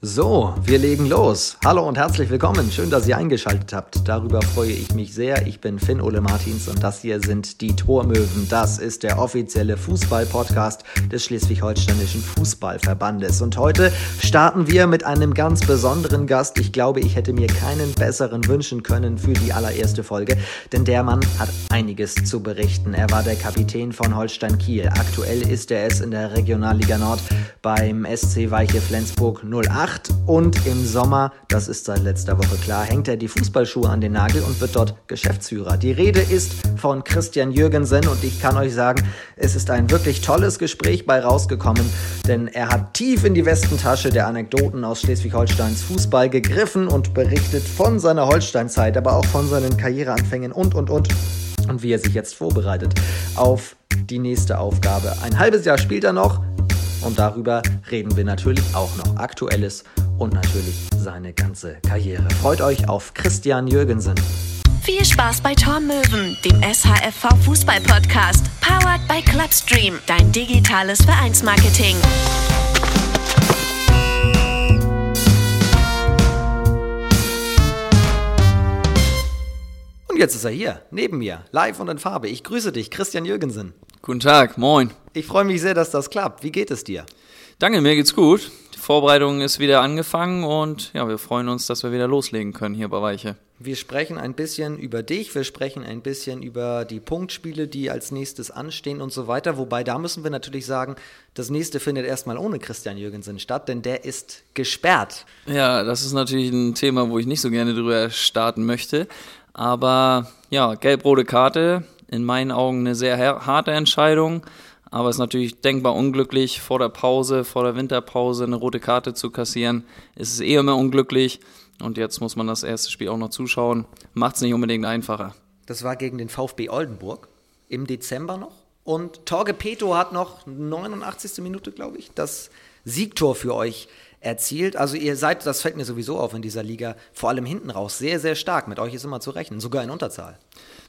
So, wir legen los. Hallo und herzlich willkommen. Schön, dass ihr eingeschaltet habt. Darüber freue ich mich sehr. Ich bin Finn Ole Martins und das hier sind die Tormöwen. Das ist der offizielle Fußball-Podcast des Schleswig-Holsteinischen Fußballverbandes. Und heute starten wir mit einem ganz besonderen Gast. Ich glaube, ich hätte mir keinen besseren wünschen können für die allererste Folge, denn der Mann hat einiges zu berichten. Er war der Kapitän von Holstein Kiel. Aktuell ist er es in der Regionalliga Nord beim SC Weiche Flensburg 08. 8 und im Sommer, das ist seit letzter Woche klar, hängt er die Fußballschuhe an den Nagel und wird dort Geschäftsführer. Die Rede ist von Christian Jürgensen und ich kann euch sagen, es ist ein wirklich tolles Gespräch bei rausgekommen, denn er hat tief in die Westentasche der Anekdoten aus Schleswig-Holsteins Fußball gegriffen und berichtet von seiner Holsteinzeit, aber auch von seinen Karriereanfängen und und und und wie er sich jetzt vorbereitet auf die nächste Aufgabe. Ein halbes Jahr spielt er noch, und darüber reden wir natürlich auch noch Aktuelles und natürlich seine ganze Karriere. Freut euch auf Christian Jürgensen. Viel Spaß bei Tormöwen, dem SHFV Fußball Podcast. Powered by Clubstream, dein digitales Vereinsmarketing. Und jetzt ist er hier, neben mir, live und in Farbe. Ich grüße dich, Christian Jürgensen. Guten Tag, moin. Ich freue mich sehr, dass das klappt. Wie geht es dir? Danke, mir geht's gut. Die Vorbereitung ist wieder angefangen und ja, wir freuen uns, dass wir wieder loslegen können hier bei Weiche. Wir sprechen ein bisschen über dich, wir sprechen ein bisschen über die Punktspiele, die als nächstes anstehen und so weiter. Wobei da müssen wir natürlich sagen, das nächste findet erstmal ohne Christian Jürgensen statt, denn der ist gesperrt. Ja, das ist natürlich ein Thema, wo ich nicht so gerne drüber starten möchte. Aber ja, gelb-rote Karte, in meinen Augen eine sehr harte Entscheidung. Aber es ist natürlich denkbar unglücklich, vor der Pause, vor der Winterpause eine rote Karte zu kassieren. Es ist eh immer unglücklich. Und jetzt muss man das erste Spiel auch noch zuschauen. Macht es nicht unbedingt einfacher. Das war gegen den VfB Oldenburg im Dezember noch. Und Torge Peto hat noch 89. Minute, glaube ich, das Siegtor für euch erzielt. Also ihr seid, das fällt mir sowieso auf in dieser Liga, vor allem hinten raus, sehr, sehr stark. Mit euch ist immer zu rechnen, sogar in Unterzahl.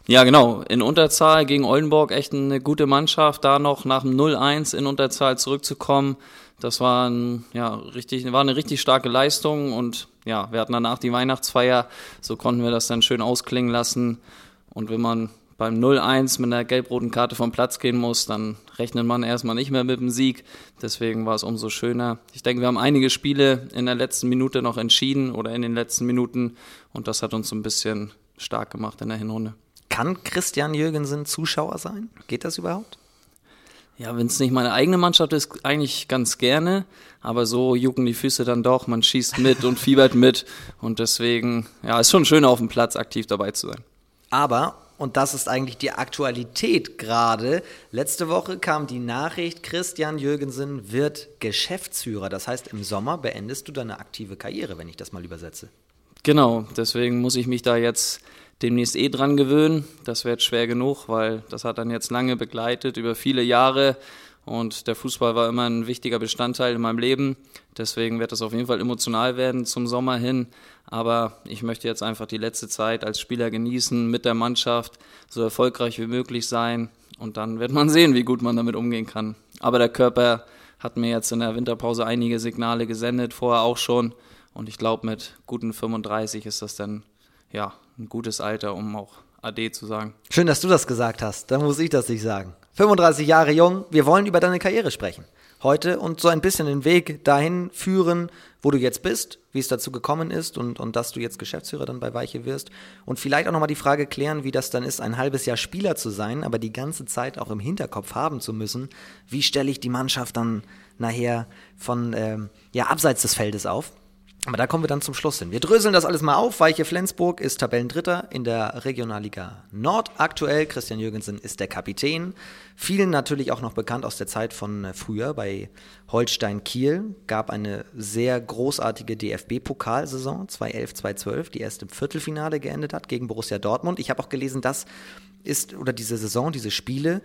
Ja, genau. In Unterzahl gegen Oldenburg echt eine gute Mannschaft. Da noch nach dem 0-1 in Unterzahl zurückzukommen, das war, ein, ja, richtig, war eine richtig starke Leistung. Und ja, wir hatten danach die Weihnachtsfeier. So konnten wir das dann schön ausklingen lassen. Und wenn man beim 0-1 mit einer gelb-roten Karte vom Platz gehen muss, dann rechnet man erstmal nicht mehr mit dem Sieg. Deswegen war es umso schöner. Ich denke, wir haben einige Spiele in der letzten Minute noch entschieden oder in den letzten Minuten. Und das hat uns ein bisschen stark gemacht in der Hinrunde. Kann Christian Jürgensen Zuschauer sein? Geht das überhaupt? Ja, wenn es nicht meine eigene Mannschaft ist, eigentlich ganz gerne. Aber so jucken die Füße dann doch. Man schießt mit und fiebert mit. Und deswegen, ja, ist schon schön auf dem Platz aktiv dabei zu sein. Aber, und das ist eigentlich die Aktualität gerade, letzte Woche kam die Nachricht, Christian Jürgensen wird Geschäftsführer. Das heißt, im Sommer beendest du deine aktive Karriere, wenn ich das mal übersetze. Genau, deswegen muss ich mich da jetzt demnächst eh dran gewöhnen. Das wird schwer genug, weil das hat dann jetzt lange begleitet, über viele Jahre. Und der Fußball war immer ein wichtiger Bestandteil in meinem Leben. Deswegen wird das auf jeden Fall emotional werden zum Sommer hin. Aber ich möchte jetzt einfach die letzte Zeit als Spieler genießen, mit der Mannschaft so erfolgreich wie möglich sein. Und dann wird man sehen, wie gut man damit umgehen kann. Aber der Körper hat mir jetzt in der Winterpause einige Signale gesendet, vorher auch schon. Und ich glaube, mit guten 35 ist das dann ja, ein gutes Alter, um auch AD zu sagen. Schön, dass du das gesagt hast. Dann muss ich das nicht sagen. 35 Jahre jung, wir wollen über deine Karriere sprechen. Heute und so ein bisschen den Weg dahin führen, wo du jetzt bist, wie es dazu gekommen ist und, und dass du jetzt Geschäftsführer dann bei Weiche wirst. Und vielleicht auch nochmal die Frage klären, wie das dann ist, ein halbes Jahr Spieler zu sein, aber die ganze Zeit auch im Hinterkopf haben zu müssen. Wie stelle ich die Mannschaft dann nachher von ähm, ja, abseits des Feldes auf? Aber da kommen wir dann zum Schluss hin. Wir dröseln das alles mal auf. Weiche Flensburg ist Tabellendritter in der Regionalliga Nord aktuell. Christian Jürgensen ist der Kapitän. Vielen natürlich auch noch bekannt aus der Zeit von früher bei Holstein Kiel. Gab eine sehr großartige DFB-Pokalsaison 2011-2012, die erst im Viertelfinale geendet hat gegen Borussia Dortmund. Ich habe auch gelesen, das ist, oder diese Saison, diese Spiele,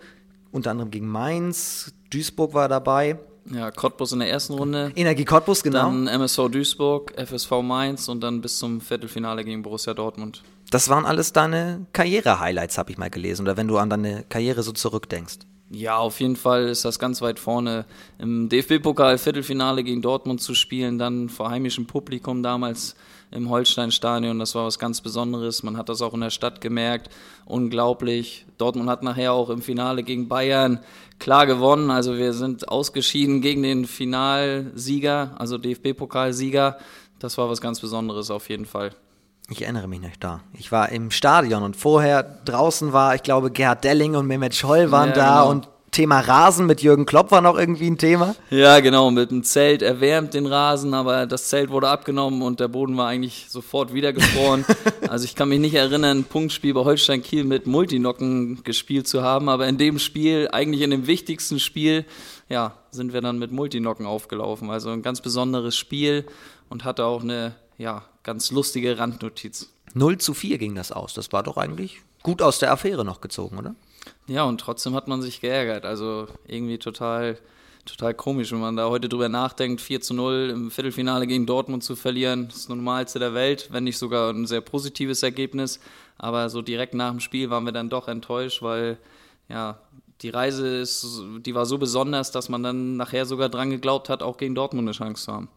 unter anderem gegen Mainz, Duisburg war dabei ja, Cottbus in der ersten Runde. Energie Cottbus, genau. Dann MSV Duisburg, FSV Mainz und dann bis zum Viertelfinale gegen Borussia Dortmund. Das waren alles deine Karriere-Highlights, habe ich mal gelesen. Oder wenn du an deine Karriere so zurückdenkst. Ja, auf jeden Fall ist das ganz weit vorne. Im DFB-Pokal Viertelfinale gegen Dortmund zu spielen, dann vor heimischem Publikum damals im Holstein-Stadion, das war was ganz Besonderes. Man hat das auch in der Stadt gemerkt. Unglaublich. Dortmund hat nachher auch im Finale gegen Bayern klar gewonnen. Also wir sind ausgeschieden gegen den Finalsieger, also DFB-Pokalsieger. Das war was ganz Besonderes auf jeden Fall. Ich erinnere mich nicht da. Ich war im Stadion und vorher draußen war, ich glaube, Gerhard Delling und Mehmet Scholl waren ja, da genau. und Thema Rasen mit Jürgen Klopp war noch irgendwie ein Thema. Ja, genau, mit dem Zelt erwärmt den Rasen, aber das Zelt wurde abgenommen und der Boden war eigentlich sofort wieder gefroren. also ich kann mich nicht erinnern, ein Punktspiel bei Holstein Kiel mit Multinocken gespielt zu haben, aber in dem Spiel, eigentlich in dem wichtigsten Spiel, ja, sind wir dann mit Multinocken aufgelaufen. Also ein ganz besonderes Spiel und hatte auch eine, ja, ganz lustige Randnotiz. 0 zu 4 ging das aus. Das war doch eigentlich gut aus der Affäre noch gezogen, oder? Ja, und trotzdem hat man sich geärgert. Also irgendwie total, total komisch, wenn man da heute drüber nachdenkt, 4 zu 0 im Viertelfinale gegen Dortmund zu verlieren. Das Normalste der Welt, wenn nicht sogar ein sehr positives Ergebnis. Aber so direkt nach dem Spiel waren wir dann doch enttäuscht, weil ja, die Reise ist, die war so besonders, dass man dann nachher sogar dran geglaubt hat, auch gegen Dortmund eine Chance zu haben.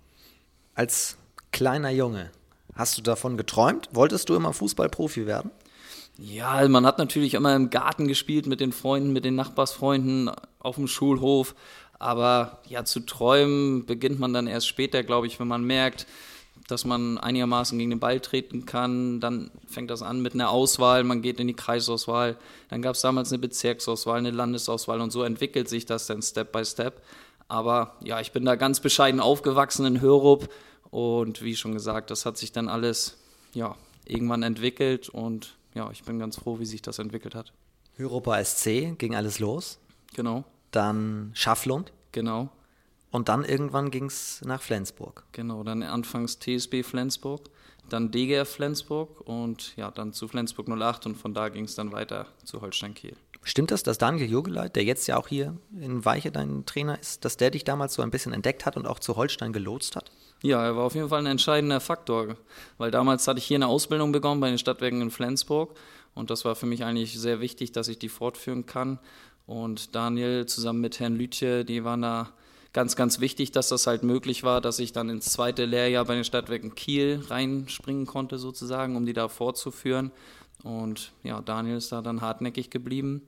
Als kleiner Junge, hast du davon geträumt? Wolltest du immer Fußballprofi werden? Ja, man hat natürlich immer im Garten gespielt mit den Freunden, mit den Nachbarsfreunden auf dem Schulhof. Aber ja, zu träumen beginnt man dann erst später, glaube ich, wenn man merkt, dass man einigermaßen gegen den Ball treten kann. Dann fängt das an mit einer Auswahl, man geht in die Kreisauswahl. Dann gab es damals eine Bezirksauswahl, eine Landesauswahl und so entwickelt sich das dann Step by Step. Aber ja, ich bin da ganz bescheiden aufgewachsen in Hörup und wie schon gesagt, das hat sich dann alles ja, irgendwann entwickelt und ja, ich bin ganz froh, wie sich das entwickelt hat. Europa SC ging alles los. Genau. Dann Schafflund. Genau. Und dann irgendwann ging es nach Flensburg. Genau, dann anfangs TSB Flensburg, dann DGR Flensburg und ja, dann zu Flensburg 08 und von da ging es dann weiter zu Holstein Kiel. Stimmt das, dass Daniel Jurgeleit, der jetzt ja auch hier in Weiche dein Trainer ist, dass der dich damals so ein bisschen entdeckt hat und auch zu Holstein gelotst hat? Ja, er war auf jeden Fall ein entscheidender Faktor, weil damals hatte ich hier eine Ausbildung begonnen bei den Stadtwerken in Flensburg und das war für mich eigentlich sehr wichtig, dass ich die fortführen kann. Und Daniel zusammen mit Herrn Lütje, die waren da ganz, ganz wichtig, dass das halt möglich war, dass ich dann ins zweite Lehrjahr bei den Stadtwerken Kiel reinspringen konnte sozusagen, um die da fortzuführen. Und ja, Daniel ist da dann hartnäckig geblieben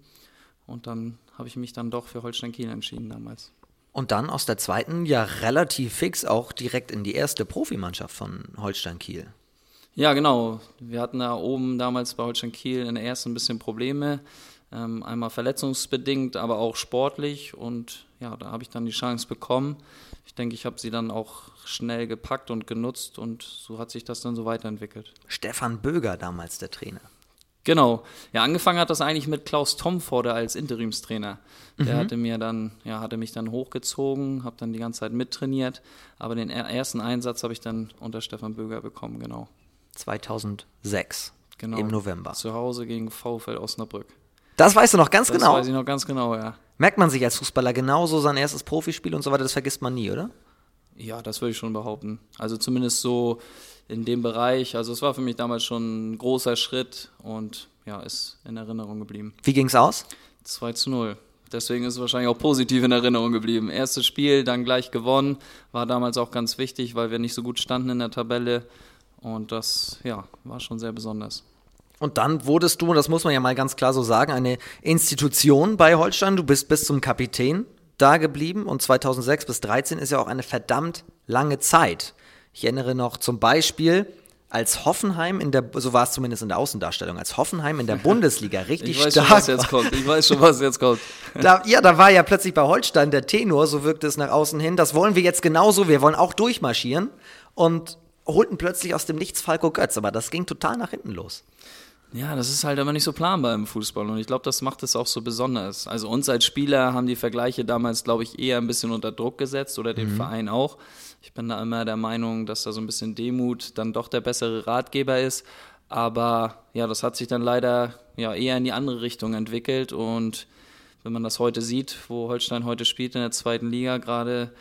und dann habe ich mich dann doch für Holstein Kiel entschieden damals. Und dann aus der zweiten ja relativ fix auch direkt in die erste Profimannschaft von Holstein Kiel. Ja, genau. Wir hatten da oben damals bei Holstein Kiel in der ersten ein bisschen Probleme. Ähm, einmal verletzungsbedingt, aber auch sportlich. Und ja, da habe ich dann die Chance bekommen. Ich denke, ich habe sie dann auch schnell gepackt und genutzt und so hat sich das dann so weiterentwickelt. Stefan Böger damals der Trainer. Genau. Ja, angefangen hat das eigentlich mit Klaus Tomforde als Interimstrainer. Der mhm. hatte mir dann, ja, hatte mich dann hochgezogen, habe dann die ganze Zeit mittrainiert, aber den ersten Einsatz habe ich dann unter Stefan Böger bekommen, genau. 2006. Genau. Im November. Zu Hause gegen VfL Osnabrück. Das weißt du noch ganz das genau. Das weiß ich noch ganz genau, ja. Merkt man sich als Fußballer genauso sein erstes Profispiel und so weiter, das vergisst man nie, oder? Ja, das würde ich schon behaupten. Also zumindest so in dem Bereich. Also es war für mich damals schon ein großer Schritt und ja, ist in Erinnerung geblieben. Wie ging es aus? 2 zu 0. Deswegen ist es wahrscheinlich auch positiv in Erinnerung geblieben. Erstes Spiel, dann gleich gewonnen. War damals auch ganz wichtig, weil wir nicht so gut standen in der Tabelle. Und das, ja, war schon sehr besonders. Und dann wurdest du, das muss man ja mal ganz klar so sagen, eine Institution bei Holstein. Du bist bis zum Kapitän da geblieben und 2006 bis 2013 ist ja auch eine verdammt lange Zeit. Ich erinnere noch zum Beispiel, als Hoffenheim in der, so war es zumindest in der Außendarstellung, als Hoffenheim in der Bundesliga richtig ich weiß stark schon, was jetzt kommt. Ich weiß schon, was jetzt kommt. Da, ja, da war ja plötzlich bei Holstein der Tenor, so wirkte es nach außen hin. Das wollen wir jetzt genauso, wir wollen auch durchmarschieren und holten plötzlich aus dem Nichts Falco Götz, aber das ging total nach hinten los. Ja, das ist halt immer nicht so planbar im Fußball und ich glaube, das macht es auch so besonders. Also uns als Spieler haben die Vergleiche damals, glaube ich, eher ein bisschen unter Druck gesetzt oder den mhm. Verein auch. Ich bin da immer der Meinung, dass da so ein bisschen Demut dann doch der bessere Ratgeber ist. Aber ja, das hat sich dann leider ja eher in die andere Richtung entwickelt und wenn man das heute sieht, wo Holstein heute spielt in der zweiten Liga gerade,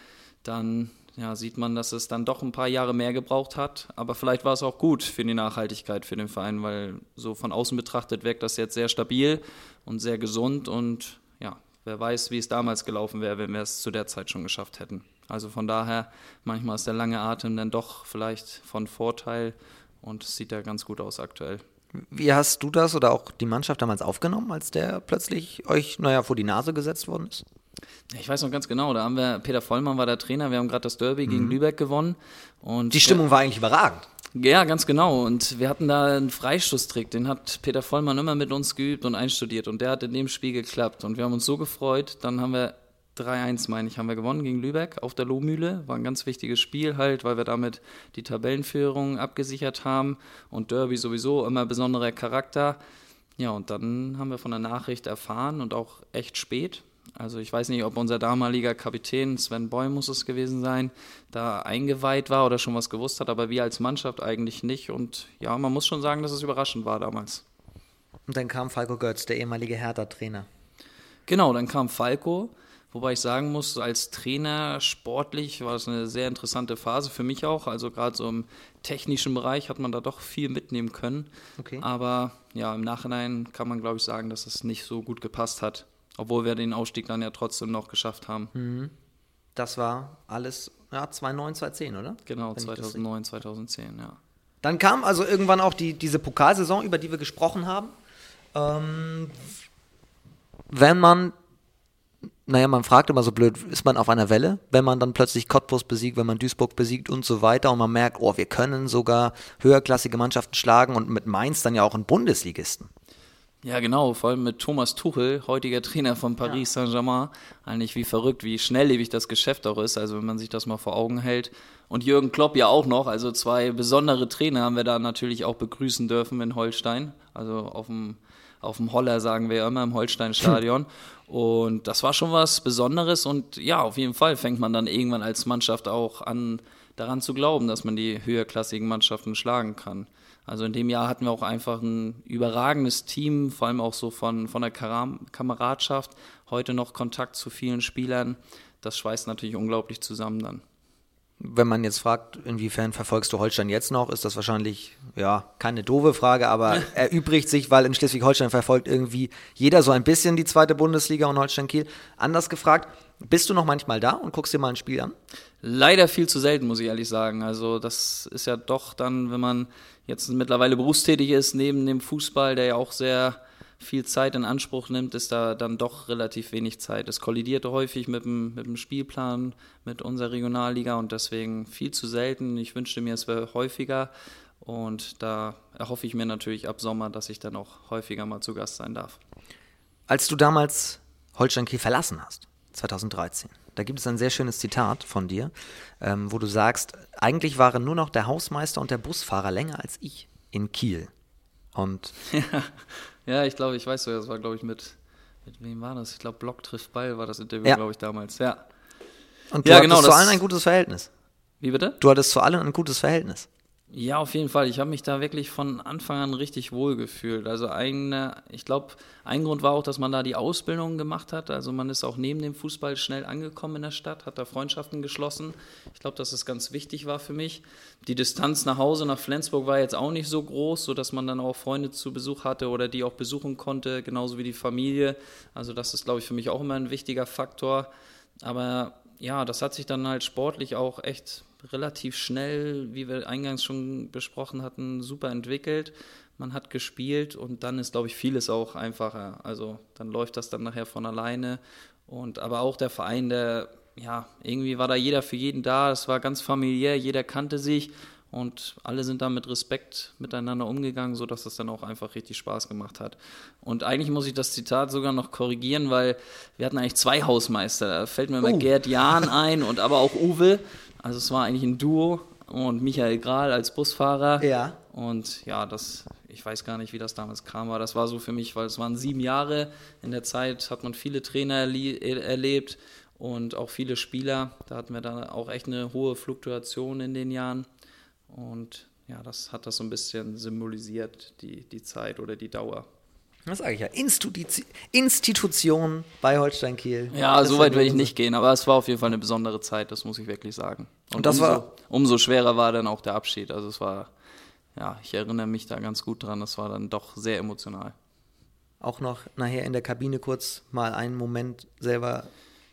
dann ja, sieht man, dass es dann doch ein paar Jahre mehr gebraucht hat. Aber vielleicht war es auch gut für die Nachhaltigkeit für den Verein, weil so von außen betrachtet wirkt das jetzt sehr stabil und sehr gesund. Und ja, wer weiß, wie es damals gelaufen wäre, wenn wir es zu der Zeit schon geschafft hätten. Also von daher, manchmal ist der lange Atem dann doch vielleicht von Vorteil und sieht ja ganz gut aus aktuell. Wie hast du das oder auch die Mannschaft damals aufgenommen, als der plötzlich euch, naja, vor die Nase gesetzt worden ist? Ich weiß noch ganz genau, da haben wir, Peter Vollmann war der Trainer, wir haben gerade das Derby mhm. gegen Lübeck gewonnen. Und die Stimmung war eigentlich überragend. Ja, ganz genau. Und wir hatten da einen Freistoßtrick, den hat Peter Vollmann immer mit uns geübt und einstudiert. Und der hat in dem Spiel geklappt. Und wir haben uns so gefreut. Dann haben wir 3-1, meine ich, haben wir gewonnen gegen Lübeck auf der Lohmühle. War ein ganz wichtiges Spiel halt, weil wir damit die Tabellenführung abgesichert haben. Und Derby sowieso immer besonderer Charakter. Ja, und dann haben wir von der Nachricht erfahren und auch echt spät. Also ich weiß nicht, ob unser damaliger Kapitän, Sven Boy muss es gewesen sein, da eingeweiht war oder schon was gewusst hat, aber wir als Mannschaft eigentlich nicht. Und ja, man muss schon sagen, dass es überraschend war damals. Und dann kam Falco Götz, der ehemalige Hertha-Trainer. Genau, dann kam Falco. Wobei ich sagen muss, als Trainer sportlich war es eine sehr interessante Phase für mich auch. Also gerade so im technischen Bereich hat man da doch viel mitnehmen können. Okay. Aber ja, im Nachhinein kann man, glaube ich, sagen, dass es nicht so gut gepasst hat. Obwohl wir den Ausstieg dann ja trotzdem noch geschafft haben. Mhm. Das war alles, ja, 2009, 2010, oder? Genau, Wenn 2009, 2010, ja. Dann kam also irgendwann auch die, diese Pokalsaison, über die wir gesprochen haben. Ähm, wenn man, naja, man fragt immer so blöd, ist man auf einer Welle, wenn man dann plötzlich Cottbus besiegt, wenn man Duisburg besiegt und so weiter und man merkt, oh, wir können sogar höherklassige Mannschaften schlagen und mit Mainz dann ja auch einen Bundesligisten. Ja, genau, vor allem mit Thomas Tuchel, heutiger Trainer von Paris ja. Saint-Germain. Eigentlich wie verrückt, wie schnelllebig das Geschäft auch ist, also wenn man sich das mal vor Augen hält. Und Jürgen Klopp ja auch noch, also zwei besondere Trainer haben wir da natürlich auch begrüßen dürfen in Holstein. Also auf dem, auf dem Holler sagen wir ja immer im Holstein-Stadion. Und das war schon was Besonderes und ja, auf jeden Fall fängt man dann irgendwann als Mannschaft auch an, daran zu glauben, dass man die höherklassigen Mannschaften schlagen kann. Also in dem Jahr hatten wir auch einfach ein überragendes Team, vor allem auch so von, von der Kameradschaft. Heute noch Kontakt zu vielen Spielern. Das schweißt natürlich unglaublich zusammen dann. Wenn man jetzt fragt, inwiefern verfolgst du Holstein jetzt noch, ist das wahrscheinlich ja keine doofe Frage, aber erübrigt sich, weil in Schleswig-Holstein verfolgt irgendwie jeder so ein bisschen die zweite Bundesliga und Holstein Kiel. Anders gefragt, bist du noch manchmal da und guckst dir mal ein Spiel an? Leider viel zu selten, muss ich ehrlich sagen. Also das ist ja doch dann, wenn man jetzt mittlerweile berufstätig ist, neben dem Fußball, der ja auch sehr viel Zeit in Anspruch nimmt, ist da dann doch relativ wenig Zeit. Es kollidiert häufig mit dem, mit dem Spielplan, mit unserer Regionalliga und deswegen viel zu selten. Ich wünschte mir, es wäre häufiger und da erhoffe ich mir natürlich ab Sommer, dass ich dann auch häufiger mal zu Gast sein darf. Als du damals Holstein Kiel verlassen hast, 2013, da gibt es ein sehr schönes Zitat von dir, ähm, wo du sagst, eigentlich waren nur noch der Hausmeister und der Busfahrer länger als ich in Kiel. Und ja, ich glaube, ich weiß so, das war, glaube ich, mit, mit wem war das? Ich glaube, Block trifft Ball war das Interview, ja. glaube ich, damals. Ja. Und du ja, hattest genau, zu allen ein gutes Verhältnis. Wie bitte? Du hattest zu allen ein gutes Verhältnis. Ja, auf jeden Fall. Ich habe mich da wirklich von Anfang an richtig wohl gefühlt. Also eine, ich glaube, ein Grund war auch, dass man da die Ausbildung gemacht hat. Also man ist auch neben dem Fußball schnell angekommen in der Stadt, hat da Freundschaften geschlossen. Ich glaube, dass es ganz wichtig war für mich. Die Distanz nach Hause, nach Flensburg war jetzt auch nicht so groß, sodass man dann auch Freunde zu Besuch hatte oder die auch besuchen konnte, genauso wie die Familie. Also das ist, glaube ich, für mich auch immer ein wichtiger Faktor. Aber ja, das hat sich dann halt sportlich auch echt relativ schnell, wie wir eingangs schon besprochen hatten, super entwickelt. Man hat gespielt und dann ist, glaube ich, vieles auch einfacher. Also dann läuft das dann nachher von alleine. Und aber auch der Verein, der, ja, irgendwie war da jeder für jeden da. Es war ganz familiär, jeder kannte sich und alle sind da mit Respekt miteinander umgegangen, sodass das dann auch einfach richtig Spaß gemacht hat. Und eigentlich muss ich das Zitat sogar noch korrigieren, weil wir hatten eigentlich zwei Hausmeister. Da fällt mir uh. Gerd Jahn ein und aber auch Uwe. Also es war eigentlich ein Duo und Michael Grahl als Busfahrer. Ja. Und ja, das, ich weiß gar nicht, wie das damals kam, aber das war so für mich, weil es waren sieben Jahre. In der Zeit hat man viele Trainer erlebt und auch viele Spieler. Da hatten wir dann auch echt eine hohe Fluktuation in den Jahren. Und ja, das hat das so ein bisschen symbolisiert, die, die Zeit oder die Dauer. Das sage ich ja. Institution, Institution bei Holstein Kiel. Ja, so weit will ich nicht gehen, aber es war auf jeden Fall eine besondere Zeit, das muss ich wirklich sagen. Und, Und das umso, war umso schwerer war dann auch der Abschied. Also es war, ja, ich erinnere mich da ganz gut dran, das war dann doch sehr emotional. auch noch nachher in der Kabine kurz mal einen Moment selber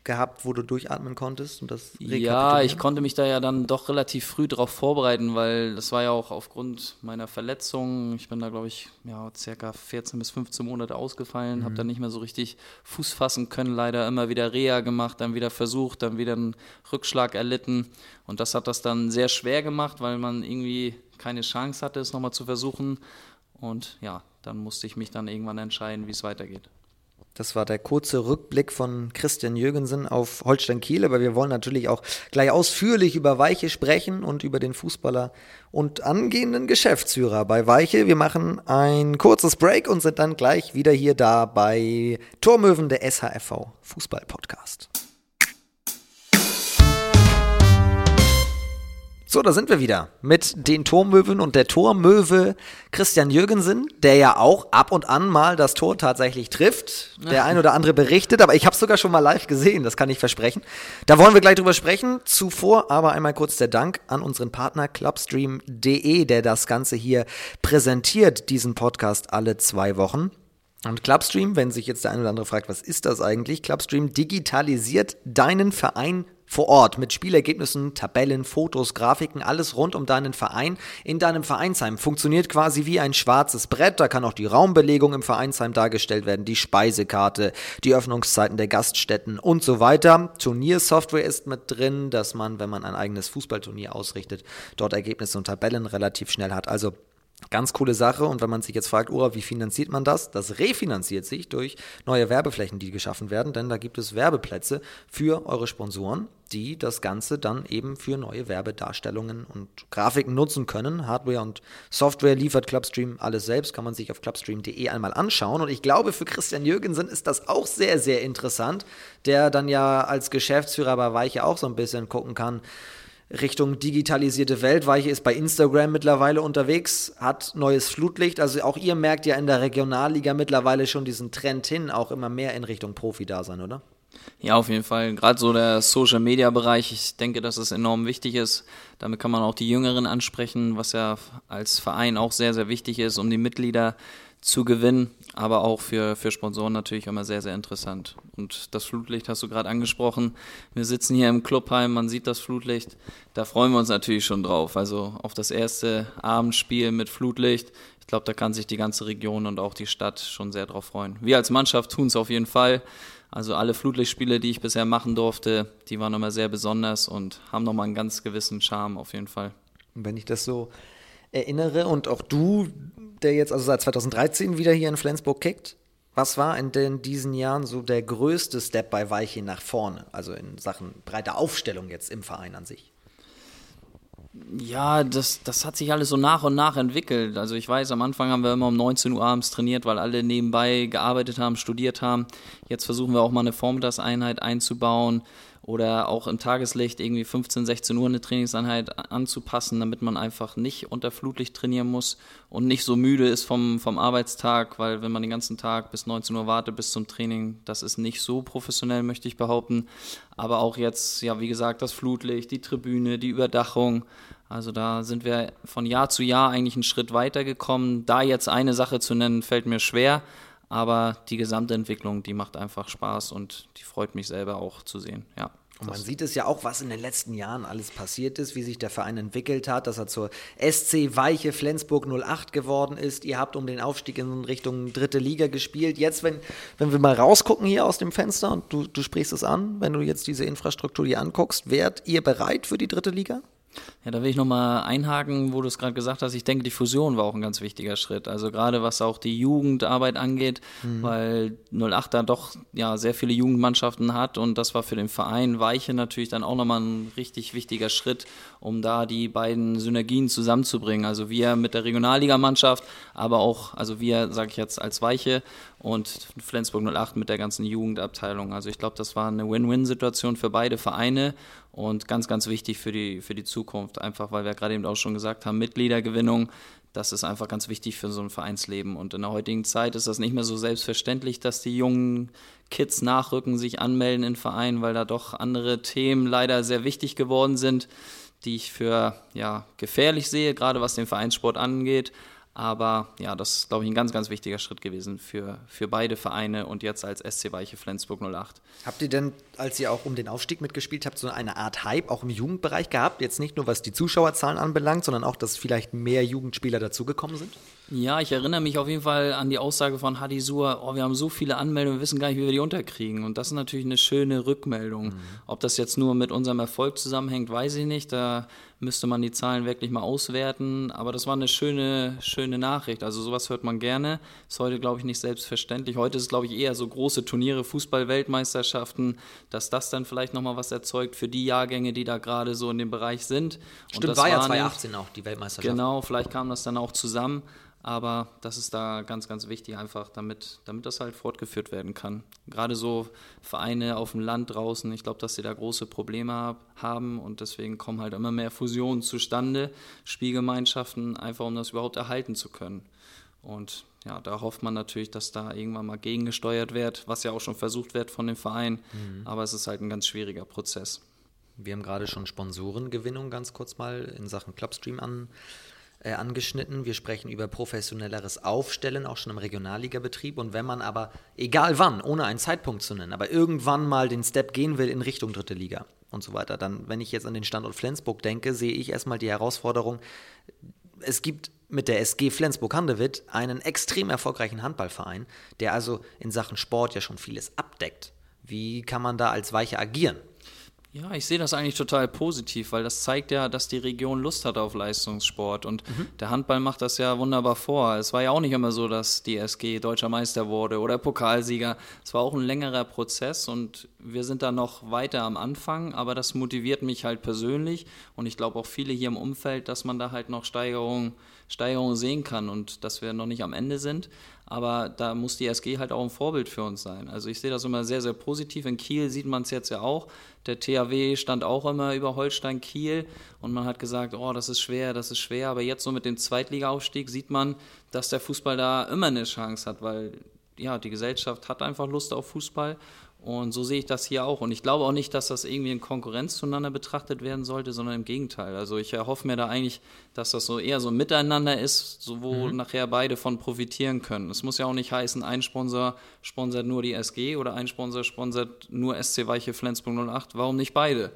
gehabt, wo du durchatmen konntest und das Ja, ich konnte mich da ja dann doch relativ früh darauf vorbereiten, weil das war ja auch aufgrund meiner Verletzung. Ich bin da, glaube ich, ja, circa 14 bis 15 Monate ausgefallen, mhm. habe dann nicht mehr so richtig Fuß fassen können, leider immer wieder Reha gemacht, dann wieder versucht, dann wieder einen Rückschlag erlitten und das hat das dann sehr schwer gemacht, weil man irgendwie keine Chance hatte, es nochmal zu versuchen und ja, dann musste ich mich dann irgendwann entscheiden, wie es weitergeht. Das war der kurze Rückblick von Christian Jürgensen auf Holstein Kiel, aber wir wollen natürlich auch gleich ausführlich über Weiche sprechen und über den Fußballer und angehenden Geschäftsführer bei Weiche. Wir machen ein kurzes Break und sind dann gleich wieder hier da bei Tormöwen der SHFV Fußball Podcast. So, da sind wir wieder mit den Tormöwen und der Tormöwe Christian Jürgensen, der ja auch ab und an mal das Tor tatsächlich trifft. Der ein oder andere berichtet, aber ich habe es sogar schon mal live gesehen, das kann ich versprechen. Da wollen wir gleich drüber sprechen. Zuvor aber einmal kurz der Dank an unseren Partner clubstream.de, der das Ganze hier präsentiert, diesen Podcast alle zwei Wochen. Und Clubstream, wenn sich jetzt der eine oder andere fragt, was ist das eigentlich? Clubstream digitalisiert deinen Verein vor Ort mit Spielergebnissen, Tabellen, Fotos, Grafiken, alles rund um deinen Verein in deinem Vereinsheim. Funktioniert quasi wie ein schwarzes Brett. Da kann auch die Raumbelegung im Vereinsheim dargestellt werden, die Speisekarte, die Öffnungszeiten der Gaststätten und so weiter. Turniersoftware ist mit drin, dass man, wenn man ein eigenes Fußballturnier ausrichtet, dort Ergebnisse und Tabellen relativ schnell hat. Also Ganz coole Sache. Und wenn man sich jetzt fragt, oh, wie finanziert man das? Das refinanziert sich durch neue Werbeflächen, die geschaffen werden, denn da gibt es Werbeplätze für eure Sponsoren, die das Ganze dann eben für neue Werbedarstellungen und Grafiken nutzen können. Hardware und Software liefert Clubstream alles selbst, kann man sich auf clubstream.de einmal anschauen. Und ich glaube, für Christian Jürgensen ist das auch sehr, sehr interessant, der dann ja als Geschäftsführer bei Weiche auch so ein bisschen gucken kann, Richtung digitalisierte Welt. Weiche ist bei Instagram mittlerweile unterwegs, hat neues Flutlicht. Also auch ihr merkt ja in der Regionalliga mittlerweile schon diesen Trend hin, auch immer mehr in Richtung Profi-Dasein, oder? Ja, auf jeden Fall. Gerade so der Social Media Bereich, ich denke, dass es enorm wichtig ist. Damit kann man auch die Jüngeren ansprechen, was ja als Verein auch sehr, sehr wichtig ist, um die Mitglieder zu gewinnen, aber auch für, für Sponsoren natürlich immer sehr, sehr interessant. Und das Flutlicht hast du gerade angesprochen. Wir sitzen hier im Clubheim, man sieht das Flutlicht. Da freuen wir uns natürlich schon drauf. Also auf das erste Abendspiel mit Flutlicht. Ich glaube, da kann sich die ganze Region und auch die Stadt schon sehr drauf freuen. Wir als Mannschaft tun es auf jeden Fall. Also alle Flutlichtspiele, die ich bisher machen durfte, die waren immer sehr besonders und haben nochmal einen ganz gewissen Charme auf jeden Fall. Und wenn ich das so erinnere und auch du, der jetzt also seit 2013 wieder hier in Flensburg kickt, was war in den diesen Jahren so der größte Step bei Weiche nach vorne, also in Sachen breiter Aufstellung jetzt im Verein an sich? Ja, das, das hat sich alles so nach und nach entwickelt. Also ich weiß, am Anfang haben wir immer um 19 Uhr abends trainiert, weil alle nebenbei gearbeitet haben, studiert haben. Jetzt versuchen wir auch mal eine Vormittagseinheit einzubauen oder auch im Tageslicht irgendwie 15, 16 Uhr eine Trainingseinheit anzupassen, damit man einfach nicht unter Flutlicht trainieren muss und nicht so müde ist vom, vom Arbeitstag, weil wenn man den ganzen Tag bis 19 Uhr wartet bis zum Training, das ist nicht so professionell, möchte ich behaupten. Aber auch jetzt, ja, wie gesagt, das Flutlicht, die Tribüne, die Überdachung, also da sind wir von Jahr zu Jahr eigentlich einen Schritt weiter gekommen. Da jetzt eine Sache zu nennen, fällt mir schwer. Aber die gesamte Entwicklung, die macht einfach Spaß und die freut mich selber auch zu sehen, ja. Und man sieht es ja auch, was in den letzten Jahren alles passiert ist, wie sich der Verein entwickelt hat, dass er zur SC Weiche Flensburg 08 geworden ist. Ihr habt um den Aufstieg in Richtung dritte Liga gespielt. Jetzt, wenn, wenn wir mal rausgucken hier aus dem Fenster und du, du sprichst es an, wenn du jetzt diese Infrastruktur hier anguckst, wärt ihr bereit für die dritte Liga? Ja, da will ich nochmal einhaken, wo du es gerade gesagt hast. Ich denke, die Fusion war auch ein ganz wichtiger Schritt. Also gerade was auch die Jugendarbeit angeht, mhm. weil 08 da doch ja sehr viele Jugendmannschaften hat und das war für den Verein Weiche natürlich dann auch nochmal ein richtig wichtiger Schritt, um da die beiden Synergien zusammenzubringen. Also wir mit der Regionalligamannschaft, aber auch, also wir, sage ich jetzt, als Weiche und Flensburg 08 mit der ganzen Jugendabteilung. Also ich glaube, das war eine Win-Win-Situation für beide Vereine und ganz, ganz wichtig für die, für die Zukunft, einfach weil wir gerade eben auch schon gesagt haben, Mitgliedergewinnung, das ist einfach ganz wichtig für so ein Vereinsleben. Und in der heutigen Zeit ist das nicht mehr so selbstverständlich, dass die jungen Kids nachrücken, sich anmelden in Vereinen, weil da doch andere Themen leider sehr wichtig geworden sind, die ich für ja, gefährlich sehe, gerade was den Vereinssport angeht. Aber ja, das ist, glaube ich, ein ganz, ganz wichtiger Schritt gewesen für, für beide Vereine und jetzt als SC Weiche Flensburg 08. Habt ihr denn, als ihr auch um den Aufstieg mitgespielt habt, so eine Art Hype auch im Jugendbereich gehabt? Jetzt nicht nur was die Zuschauerzahlen anbelangt, sondern auch, dass vielleicht mehr Jugendspieler dazugekommen sind? Ja, ich erinnere mich auf jeden Fall an die Aussage von Hadi Sur, oh, wir haben so viele Anmeldungen, wir wissen gar nicht, wie wir die unterkriegen. Und das ist natürlich eine schöne Rückmeldung. Mhm. Ob das jetzt nur mit unserem Erfolg zusammenhängt, weiß ich nicht. Da müsste man die Zahlen wirklich mal auswerten. Aber das war eine schöne, schöne Nachricht. Also sowas hört man gerne. Ist heute, glaube ich, nicht selbstverständlich. Heute ist es, glaube ich, eher so große Turniere, Fußball-Weltmeisterschaften, dass das dann vielleicht nochmal was erzeugt für die Jahrgänge, die da gerade so in dem Bereich sind. Stimmt, war ja 2018 nicht, auch die Weltmeisterschaft. Genau, vielleicht kam das dann auch zusammen. Aber das ist da ganz, ganz wichtig, einfach damit, damit das halt fortgeführt werden kann. Gerade so Vereine auf dem Land draußen, ich glaube, dass sie da große Probleme haben und deswegen kommen halt immer mehr Fusionen zustande, Spielgemeinschaften, einfach um das überhaupt erhalten zu können. Und ja, da hofft man natürlich, dass da irgendwann mal gegengesteuert wird, was ja auch schon versucht wird von dem Verein. Mhm. Aber es ist halt ein ganz schwieriger Prozess. Wir haben gerade schon Sponsorengewinnung ganz kurz mal in Sachen Clubstream an äh, angeschnitten. Wir sprechen über professionelleres Aufstellen, auch schon im Regionalligabetrieb. Und wenn man aber, egal wann, ohne einen Zeitpunkt zu nennen, aber irgendwann mal den Step gehen will in Richtung dritte Liga und so weiter, dann, wenn ich jetzt an den Standort Flensburg denke, sehe ich erstmal die Herausforderung, es gibt mit der SG Flensburg-Handewitt einen extrem erfolgreichen Handballverein, der also in Sachen Sport ja schon vieles abdeckt. Wie kann man da als Weiche agieren? Ja, ich sehe das eigentlich total positiv, weil das zeigt ja, dass die Region Lust hat auf Leistungssport. Und mhm. der Handball macht das ja wunderbar vor. Es war ja auch nicht immer so, dass die SG deutscher Meister wurde oder Pokalsieger. Es war auch ein längerer Prozess und wir sind da noch weiter am Anfang, aber das motiviert mich halt persönlich und ich glaube auch viele hier im Umfeld, dass man da halt noch Steigerungen Steigerung sehen kann und dass wir noch nicht am Ende sind. Aber da muss die SG halt auch ein Vorbild für uns sein. Also ich sehe das immer sehr, sehr positiv. In Kiel sieht man es jetzt ja auch. Der THW stand auch immer über Holstein Kiel und man hat gesagt, oh, das ist schwer, das ist schwer. Aber jetzt so mit dem Zweitligaaufstieg sieht man, dass der Fußball da immer eine Chance hat, weil ja, die Gesellschaft hat einfach Lust auf Fußball und so sehe ich das hier auch. Und ich glaube auch nicht, dass das irgendwie in Konkurrenz zueinander betrachtet werden sollte, sondern im Gegenteil. Also ich erhoffe mir da eigentlich, dass das so eher so miteinander ist, so wo mhm. nachher beide von profitieren können. Es muss ja auch nicht heißen, ein Sponsor sponsert nur die SG oder ein Sponsor sponsert nur SC Weiche Flensburg 08. Warum nicht beide?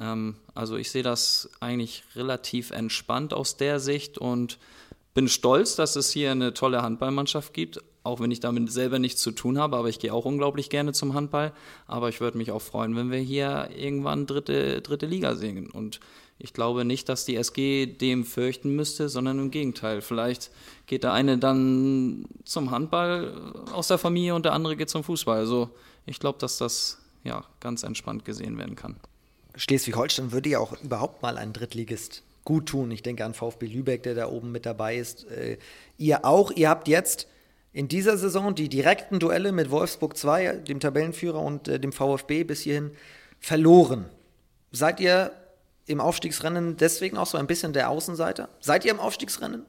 Ähm, also ich sehe das eigentlich relativ entspannt aus der Sicht und bin stolz, dass es hier eine tolle Handballmannschaft gibt, auch wenn ich damit selber nichts zu tun habe, aber ich gehe auch unglaublich gerne zum Handball. Aber ich würde mich auch freuen, wenn wir hier irgendwann dritte, dritte Liga sehen. Und ich glaube nicht, dass die SG dem fürchten müsste, sondern im Gegenteil. Vielleicht geht der eine dann zum Handball aus der Familie und der andere geht zum Fußball. Also ich glaube, dass das ja ganz entspannt gesehen werden kann. Schleswig-Holstein würde ja auch überhaupt mal ein Drittligist gut tun. Ich denke an VfB Lübeck, der da oben mit dabei ist. Äh, ihr auch, ihr habt jetzt in dieser Saison die direkten Duelle mit Wolfsburg 2, dem Tabellenführer, und äh, dem VfB bis hierhin verloren. Seid ihr im Aufstiegsrennen deswegen auch so ein bisschen der Außenseiter? Seid ihr im Aufstiegsrennen?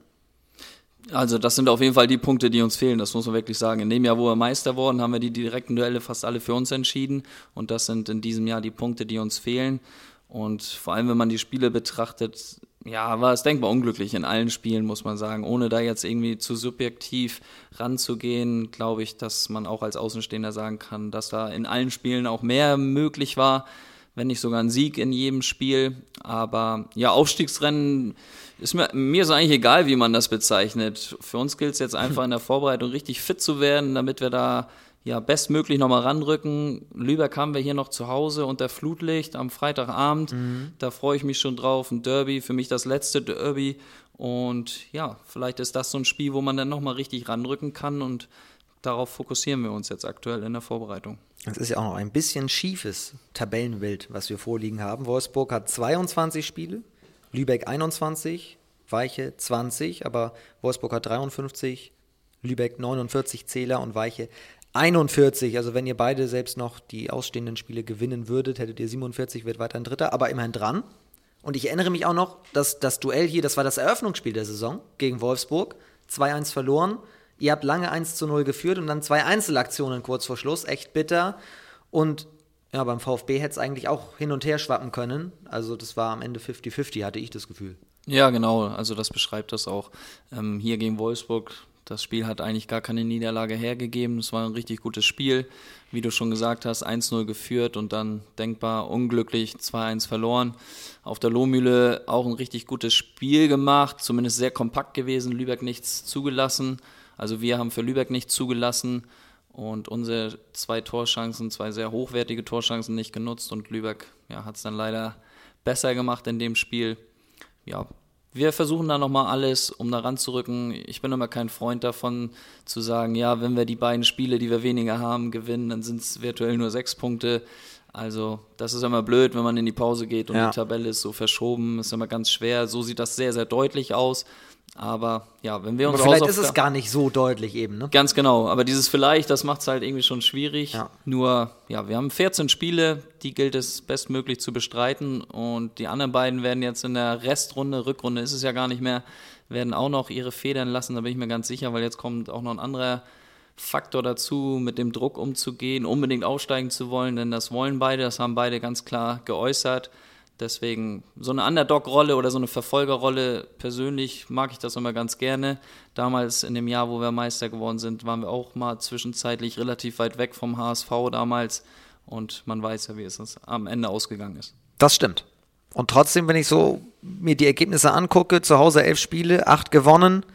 Also das sind auf jeden Fall die Punkte, die uns fehlen, das muss man wirklich sagen. In dem Jahr, wo wir Meister wurden, haben wir die direkten Duelle fast alle für uns entschieden und das sind in diesem Jahr die Punkte, die uns fehlen. Und vor allem, wenn man die Spiele betrachtet, ja, war es denkbar unglücklich in allen Spielen, muss man sagen. Ohne da jetzt irgendwie zu subjektiv ranzugehen, glaube ich, dass man auch als Außenstehender sagen kann, dass da in allen Spielen auch mehr möglich war, wenn nicht sogar ein Sieg in jedem Spiel. Aber ja, Aufstiegsrennen ist mir, mir ist eigentlich egal, wie man das bezeichnet. Für uns gilt es jetzt einfach in der Vorbereitung richtig fit zu werden, damit wir da ja, bestmöglich nochmal ranrücken. Lübeck haben wir hier noch zu Hause unter Flutlicht am Freitagabend. Mhm. Da freue ich mich schon drauf. Ein Derby, für mich das letzte Derby. Und ja, vielleicht ist das so ein Spiel, wo man dann nochmal richtig ranrücken kann. Und darauf fokussieren wir uns jetzt aktuell in der Vorbereitung. Es ist ja auch noch ein bisschen schiefes Tabellenbild, was wir vorliegen haben. Wolfsburg hat 22 Spiele, Lübeck 21, Weiche 20, aber Wolfsburg hat 53, Lübeck 49 Zähler und Weiche 41. Also wenn ihr beide selbst noch die ausstehenden Spiele gewinnen würdet, hättet ihr 47, wird weiter ein Dritter, aber immerhin dran. Und ich erinnere mich auch noch, dass das Duell hier, das war das Eröffnungsspiel der Saison gegen Wolfsburg, 2-1 verloren. Ihr habt lange 1 zu 0 geführt und dann zwei Einzelaktionen kurz vor Schluss, echt bitter. Und ja, beim VfB hätte es eigentlich auch hin und her schwappen können. Also das war am Ende 50-50, hatte ich das Gefühl. Ja, genau. Also das beschreibt das auch. Ähm, hier gegen Wolfsburg, das Spiel hat eigentlich gar keine Niederlage hergegeben. Es war ein richtig gutes Spiel. Wie du schon gesagt hast, 1-0 geführt und dann denkbar unglücklich 2-1 verloren. Auf der Lohmühle auch ein richtig gutes Spiel gemacht, zumindest sehr kompakt gewesen. Lübeck nichts zugelassen. Also wir haben für Lübeck nichts zugelassen und unsere zwei Torchancen, zwei sehr hochwertige Torchancen nicht genutzt und Lübeck ja, hat es dann leider besser gemacht in dem Spiel. Ja, wir versuchen da nochmal alles, um da ranzurücken. Ich bin immer kein Freund davon, zu sagen, ja, wenn wir die beiden Spiele, die wir weniger haben, gewinnen, dann sind es virtuell nur sechs Punkte. Also, das ist immer blöd, wenn man in die Pause geht und ja. die Tabelle ist so verschoben, ist immer ganz schwer. So sieht das sehr, sehr deutlich aus. Aber ja, wenn wir uns. Aber vielleicht ist es gar nicht so deutlich eben, ne? Ganz genau. Aber dieses vielleicht, das macht es halt irgendwie schon schwierig. Ja. Nur, ja, wir haben 14 Spiele, die gilt es bestmöglich zu bestreiten. Und die anderen beiden werden jetzt in der Restrunde, Rückrunde ist es ja gar nicht mehr, werden auch noch ihre Federn lassen. Da bin ich mir ganz sicher, weil jetzt kommt auch noch ein anderer Faktor dazu, mit dem Druck umzugehen, unbedingt aufsteigen zu wollen, denn das wollen beide, das haben beide ganz klar geäußert. Deswegen so eine Underdog-Rolle oder so eine Verfolgerrolle, persönlich mag ich das immer ganz gerne. Damals in dem Jahr, wo wir Meister geworden sind, waren wir auch mal zwischenzeitlich relativ weit weg vom HSV damals. Und man weiß ja, wie es am Ende ausgegangen ist. Das stimmt. Und trotzdem, wenn ich so mir die Ergebnisse angucke, zu Hause elf Spiele, acht gewonnen,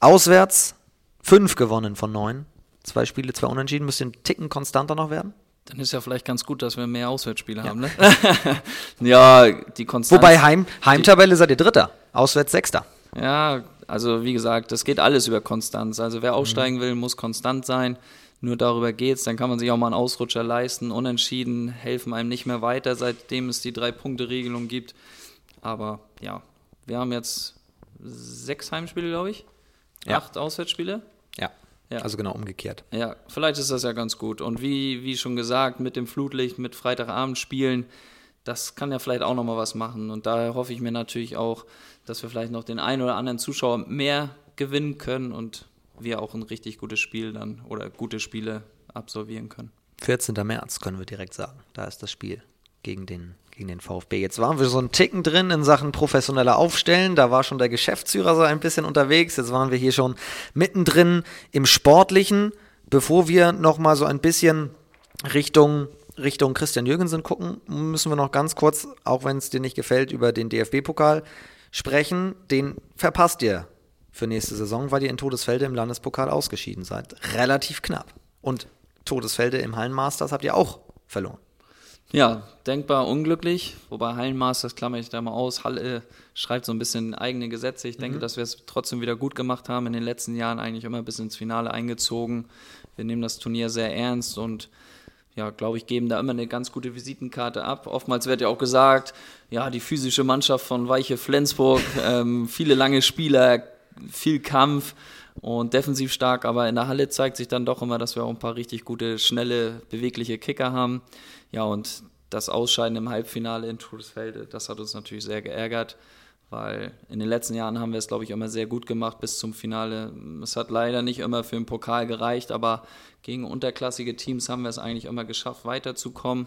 auswärts fünf gewonnen von neun. Zwei Spiele, zwei Unentschieden, müsste ein Ticken konstanter noch werden. Dann ist ja vielleicht ganz gut, dass wir mehr Auswärtsspiele ja. haben, ne? ja, die Konstanz. Wobei Heim, Heimtabelle seid ihr Dritter, auswärts Sechster. Ja, also wie gesagt, das geht alles über Konstanz. Also wer aufsteigen mhm. will, muss konstant sein. Nur darüber geht's. Dann kann man sich auch mal einen Ausrutscher leisten. Unentschieden helfen einem nicht mehr weiter, seitdem es die Drei-Punkte-Regelung gibt. Aber ja, wir haben jetzt sechs Heimspiele, glaube ich. Ja. Acht Auswärtsspiele. Ja. Ja. Also genau umgekehrt. Ja, vielleicht ist das ja ganz gut. Und wie, wie schon gesagt, mit dem Flutlicht, mit Freitagabend spielen, das kann ja vielleicht auch nochmal was machen. Und daher hoffe ich mir natürlich auch, dass wir vielleicht noch den einen oder anderen Zuschauer mehr gewinnen können und wir auch ein richtig gutes Spiel dann oder gute Spiele absolvieren können. 14. März können wir direkt sagen. Da ist das Spiel gegen den gegen den VfB. Jetzt waren wir so ein Ticken drin in Sachen professioneller Aufstellen. Da war schon der Geschäftsführer so ein bisschen unterwegs. Jetzt waren wir hier schon mittendrin im Sportlichen. Bevor wir nochmal so ein bisschen Richtung, Richtung Christian Jürgensen gucken, müssen wir noch ganz kurz, auch wenn es dir nicht gefällt, über den DFB-Pokal sprechen. Den verpasst ihr für nächste Saison, weil ihr in Todesfelde im Landespokal ausgeschieden seid. Relativ knapp. Und Todesfelde im Hallenmasters habt ihr auch verloren. Ja, denkbar unglücklich, wobei Hallenmaß, das klammer ich da mal aus, Halle schreibt so ein bisschen eigene Gesetze. Ich denke, mhm. dass wir es trotzdem wieder gut gemacht haben, in den letzten Jahren eigentlich immer bis ins Finale eingezogen. Wir nehmen das Turnier sehr ernst und ja, glaube ich, geben da immer eine ganz gute Visitenkarte ab. Oftmals wird ja auch gesagt, ja, die physische Mannschaft von Weiche Flensburg, ähm, viele lange Spieler, viel Kampf und defensiv stark, aber in der Halle zeigt sich dann doch immer, dass wir auch ein paar richtig gute, schnelle, bewegliche Kicker haben. Ja, und das Ausscheiden im Halbfinale in Trudesfelde, das hat uns natürlich sehr geärgert, weil in den letzten Jahren haben wir es, glaube ich, immer sehr gut gemacht bis zum Finale. Es hat leider nicht immer für den Pokal gereicht, aber gegen unterklassige Teams haben wir es eigentlich immer geschafft, weiterzukommen.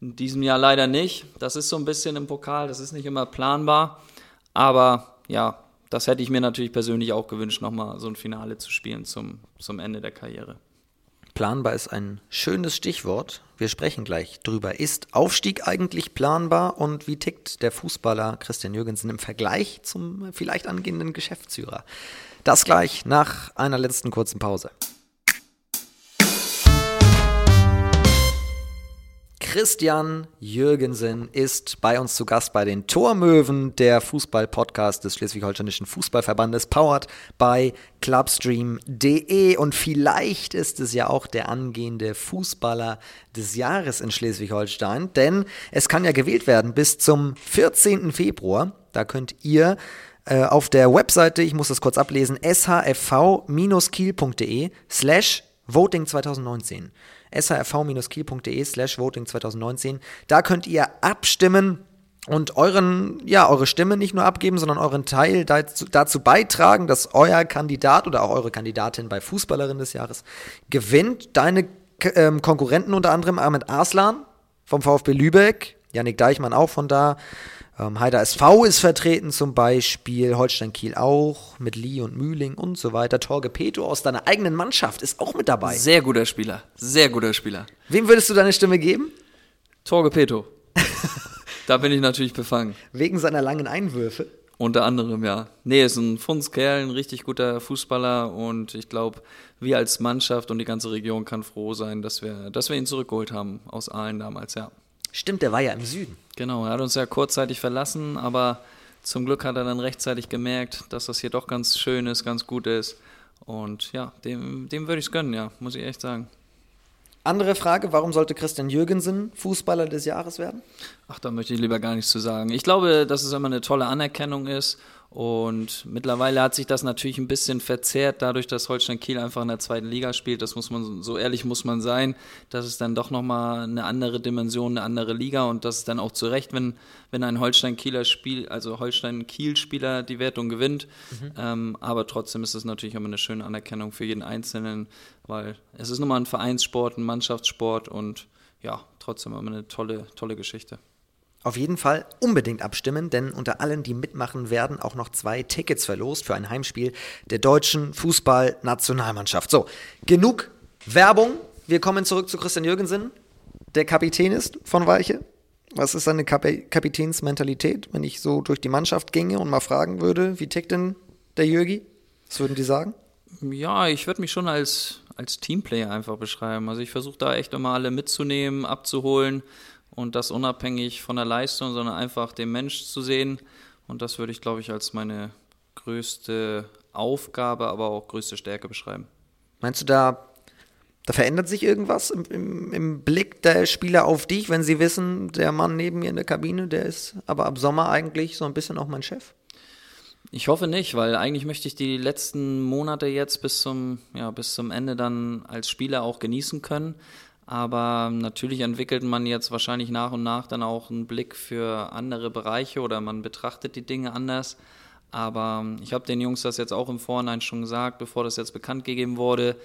In diesem Jahr leider nicht. Das ist so ein bisschen im Pokal, das ist nicht immer planbar. Aber ja, das hätte ich mir natürlich persönlich auch gewünscht, nochmal so ein Finale zu spielen zum, zum Ende der Karriere. Planbar ist ein schönes Stichwort. Wir sprechen gleich drüber. Ist Aufstieg eigentlich planbar und wie tickt der Fußballer Christian Jürgensen im Vergleich zum vielleicht angehenden Geschäftsführer? Das gleich nach einer letzten kurzen Pause. Christian Jürgensen ist bei uns zu Gast bei den Tormöwen, der Fußball-Podcast des Schleswig-Holsteinischen Fußballverbandes, powered by Clubstream.de. Und vielleicht ist es ja auch der angehende Fußballer des Jahres in Schleswig-Holstein, denn es kann ja gewählt werden bis zum 14. Februar. Da könnt ihr äh, auf der Webseite, ich muss das kurz ablesen, shfv-kiel.de slash voting 2019 shrv-kiel.de slash voting 2019. Da könnt ihr abstimmen und euren, ja, eure Stimme nicht nur abgeben, sondern euren Teil dazu, dazu beitragen, dass euer Kandidat oder auch eure Kandidatin bei Fußballerin des Jahres gewinnt. Deine ähm, Konkurrenten unter anderem Ahmed Arslan vom VfB Lübeck, Janik Deichmann auch von da, Ähm, Heider SV ist vertreten zum Beispiel, Holstein Kiel auch, mit Lee und Mühling und so weiter. Torge Peto aus deiner eigenen Mannschaft ist auch mit dabei. Sehr guter Spieler, sehr guter Spieler. Wem würdest du deine Stimme geben? Torge Peto. da bin ich natürlich befangen. Wegen seiner langen Einwürfe. Unter anderem, ja. Nee, ist ein Fundskerl, ein richtig guter Fußballer und ich glaube, wir als Mannschaft und die ganze Region kann froh sein, dass wir, dass wir ihn zurückgeholt haben aus Aalen damals, ja. Stimmt, der war ja im Süden. Genau, er hat uns ja kurzzeitig verlassen, aber zum Glück hat er dann rechtzeitig gemerkt, dass das hier doch ganz schön ist, ganz gut ist. Und ja, dem, dem würde ich es gönnen, ja, muss ich echt sagen. Andere Frage, warum sollte Christian Jürgensen Fußballer des Jahres werden? Ach, da möchte ich lieber gar nichts zu sagen. Ich glaube, dass es immer eine tolle Anerkennung ist und mittlerweile hat sich das natürlich ein bisschen verzerrt, dadurch, dass Holstein Kiel einfach in der zweiten Liga spielt. Das muss man, so ehrlich muss man sein. Das ist dann doch nochmal eine andere Dimension, eine andere Liga und das ist dann auch zu Recht, wenn, wenn ein Holstein Kieler Spiel, also Holstein Kiel Spieler die Wertung gewinnt. Mhm. Ähm, aber trotzdem ist es natürlich immer eine schöne Anerkennung für jeden Einzelnen, weil es ist nochmal ein Vereinssport, ein Mannschaftssport und ja, trotzdem immer eine tolle, tolle Geschichte. Auf jeden Fall unbedingt abstimmen, denn unter allen, die mitmachen, werden auch noch zwei Tickets verlost für ein Heimspiel der deutschen Fußballnationalmannschaft. So, genug Werbung. Wir kommen zurück zu Christian Jürgensen, der Kapitän ist von Weiche. Was ist seine Kap Kapitänsmentalität, wenn ich so durch die Mannschaft ginge und mal fragen würde, wie tickt denn der Jürgi? Was würden die sagen? Ja, ich würde mich schon als, als Teamplayer einfach beschreiben. Also ich versuche da echt immer alle mitzunehmen, abzuholen und das unabhängig von der Leistung, sondern einfach den Mensch zu sehen. Und das würde ich, glaube ich, als meine größte Aufgabe, aber auch größte Stärke beschreiben. Meinst du, da, da verändert sich irgendwas im, im, im, Blick der Spieler auf dich, wenn sie wissen, der Mann neben mir in der Kabine, der ist aber ab Sommer eigentlich so ein bisschen auch mein Chef? Ich hoffe nicht, weil eigentlich möchte ich die letzten Monate jetzt bis zum, ja, bis zum Ende dann als Spieler auch genießen können. Aber natürlich entwickelt man jetzt wahrscheinlich nach und nach dann auch einen Blick für andere Bereiche oder man betrachtet die Dinge anders. Aber ich habe den Jungs das jetzt auch im Vorhinein schon gesagt, bevor das jetzt bekannt gegeben wurde,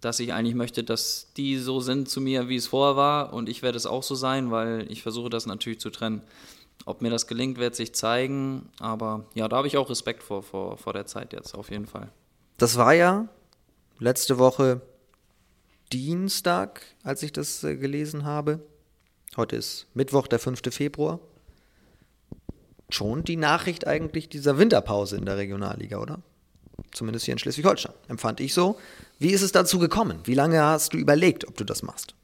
dass ich eigentlich möchte, dass die so sind zu mir, wie es vorher war. Und ich werde es auch so sein, weil ich versuche das natürlich zu trennen. Ob mir das gelingt, wird sich zeigen. Aber ja, da habe ich auch Respekt vor, vor, vor der Zeit jetzt, auf jeden Fall. Das war ja letzte Woche Dienstag, als ich das äh, gelesen habe. Heute ist Mittwoch, der 5. Februar. Schon die Nachricht eigentlich dieser Winterpause in der Regionalliga, oder? Zumindest hier in Schleswig-Holstein. Empfand ich so. Wie ist es dazu gekommen? Wie lange hast du überlegt, ob du das machst?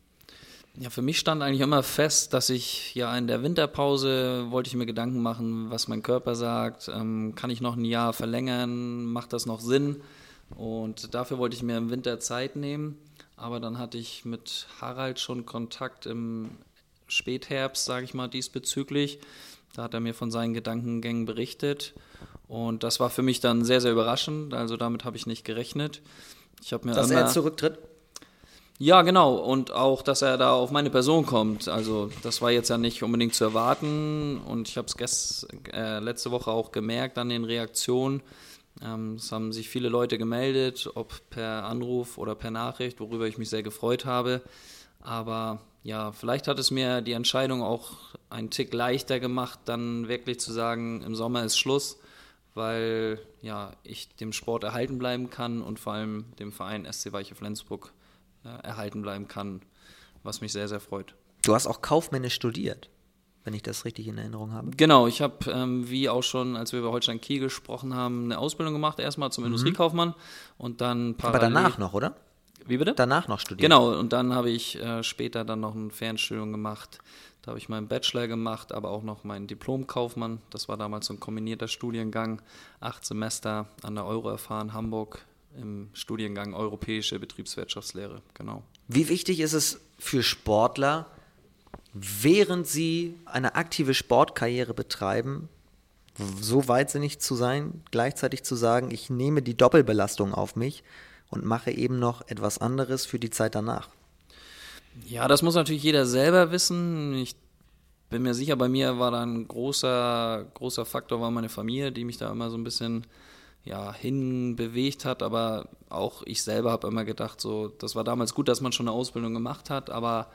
Ja, für mich stand eigentlich immer fest, dass ich ja in der Winterpause wollte ich mir Gedanken machen, was mein Körper sagt. Ähm, kann ich noch ein Jahr verlängern? Macht das noch Sinn? Und dafür wollte ich mir im Winter Zeit nehmen. Aber dann hatte ich mit Harald schon Kontakt im Spätherbst, sage ich mal, diesbezüglich. Da hat er mir von seinen Gedankengängen berichtet. Und das war für mich dann sehr, sehr überraschend. Also damit habe ich nicht gerechnet. Ich mir Dass er zurücktritt? Ja, genau. Und auch, dass er da auf meine Person kommt. Also das war jetzt ja nicht unbedingt zu erwarten. Und ich habe es äh, letzte Woche auch gemerkt an den Reaktionen. Ähm, es haben sich viele Leute gemeldet, ob per Anruf oder per Nachricht, worüber ich mich sehr gefreut habe. Aber ja, vielleicht hat es mir die Entscheidung auch einen Tick leichter gemacht, dann wirklich zu sagen, im Sommer ist Schluss, weil ja, ich dem Sport erhalten bleiben kann und vor allem dem Verein SC Weiche Flensburg äh, erhalten bleiben kann, was mich sehr, sehr freut. Du hast auch kaufmännisch studiert wenn ich das richtig in Erinnerung habe. Genau, ich habe, ähm, wie auch schon, als wir über Holstein Kiel gesprochen haben, eine Ausbildung gemacht, erstmal zum mhm. Industriekaufmann und dann parallel... Aber danach noch, oder? Wie bitte? Danach noch studiert. Genau, und dann habe ich äh, später dann noch eine Fernstudium gemacht. Da habe ich meinen Bachelor gemacht, aber auch noch meinen Diplomkaufmann. Das war damals so ein kombinierter Studiengang. Acht Semester an der Euro erfahren, Hamburg, im Studiengang Europäische Betriebswirtschaftslehre. Genau. Wie wichtig ist es für Sportler, während sie eine aktive Sportkarriere betreiben, so weitsinnig zu sein, gleichzeitig zu sagen, ich nehme die Doppelbelastung auf mich und mache eben noch etwas anderes für die Zeit danach. Ja, das muss natürlich jeder selber wissen. Ich bin mir sicher, bei mir war da ein großer, großer Faktor, war meine Familie, die mich da immer so ein bisschen ja, hinbewegt hat, aber auch ich selber habe immer gedacht, so, das war damals gut, dass man schon eine Ausbildung gemacht hat, aber